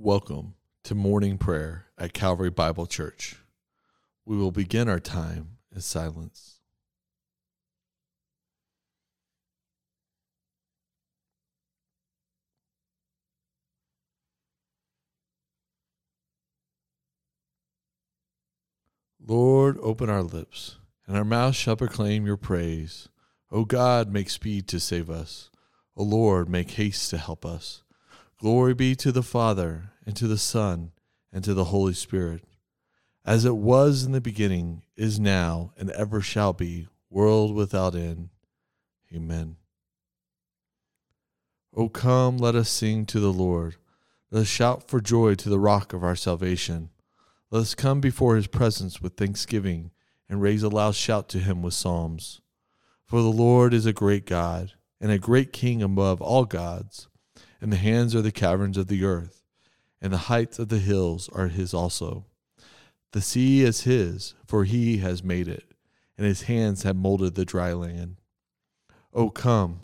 Welcome to morning prayer at Calvary Bible Church. We will begin our time in silence. Lord, open our lips, and our mouths shall proclaim your praise. O God, make speed to save us. O Lord, make haste to help us. Glory be to the Father, and to the Son, and to the Holy Spirit, as it was in the beginning, is now, and ever shall be, world without end. Amen. O come, let us sing to the Lord. Let us shout for joy to the rock of our salvation. Let us come before his presence with thanksgiving and raise a loud shout to him with psalms. For the Lord is a great God and a great King above all gods, and the hands are the caverns of the earth, and the heights of the hills are his also. The sea is his, for he has made it, and his hands have molded the dry land. O come,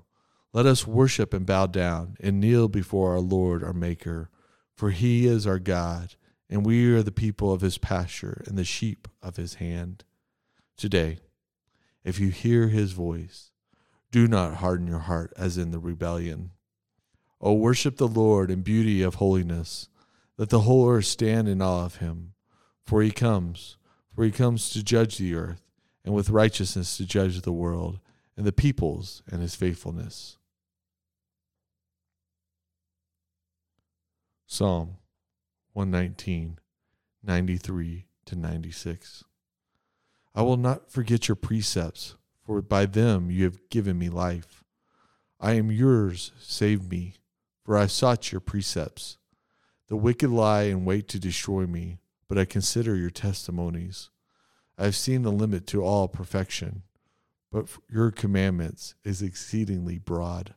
let us worship and bow down and kneel before our Lord our Maker, for he is our God and we are the people of his pasture and the sheep of his hand. Today, if you hear his voice, do not harden your heart as in the rebellion. O worship the Lord in beauty of holiness. Let the whole earth stand in awe of him. For he comes, for he comes to judge the earth, and with righteousness to judge the world, and the peoples and his faithfulness. Psalm 119, 93 to 96. I will not forget your precepts, for by them you have given me life. I am yours, save me, for I have sought your precepts. The wicked lie in wait to destroy me, but I consider your testimonies. I have seen the limit to all perfection, but your commandments is exceedingly broad.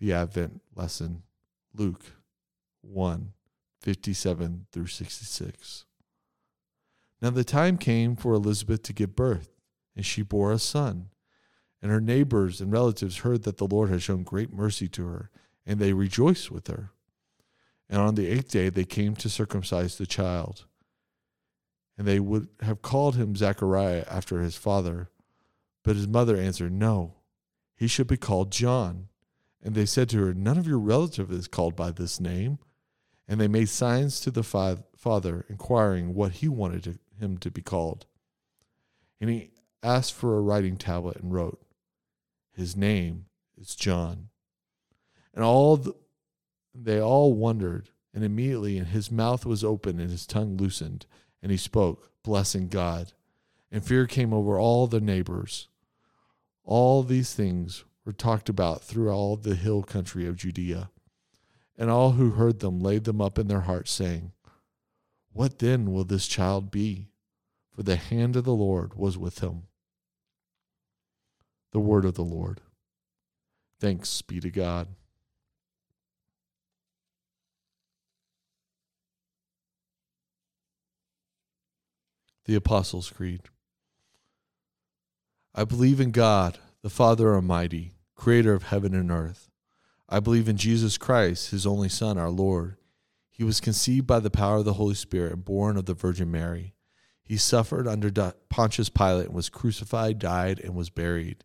the Advent lesson, Luke 1 57 through 66. Now the time came for Elizabeth to give birth, and she bore a son. And her neighbors and relatives heard that the Lord had shown great mercy to her, and they rejoiced with her. And on the eighth day they came to circumcise the child. And they would have called him Zachariah after his father. But his mother answered, No, he should be called John. And they said to her, None of your relative is called by this name. And they made signs to the fa- father, inquiring what he wanted him to be called. And he asked for a writing tablet and wrote, His name is John. And all the, they all wondered, and immediately and his mouth was open and his tongue loosened, and he spoke, blessing God. And fear came over all the neighbors. All these things were talked about through all the hill country of Judea. And all who heard them laid them up in their hearts, saying, What then will this child be? For the hand of the Lord was with him. The word of the Lord. Thanks be to God. The Apostles' Creed. I believe in God the Father Almighty, creator of heaven and earth. I believe in Jesus Christ, his only Son, our Lord. He was conceived by the power of the Holy Spirit and born of the Virgin Mary. He suffered under Pontius Pilate and was crucified, died, and was buried.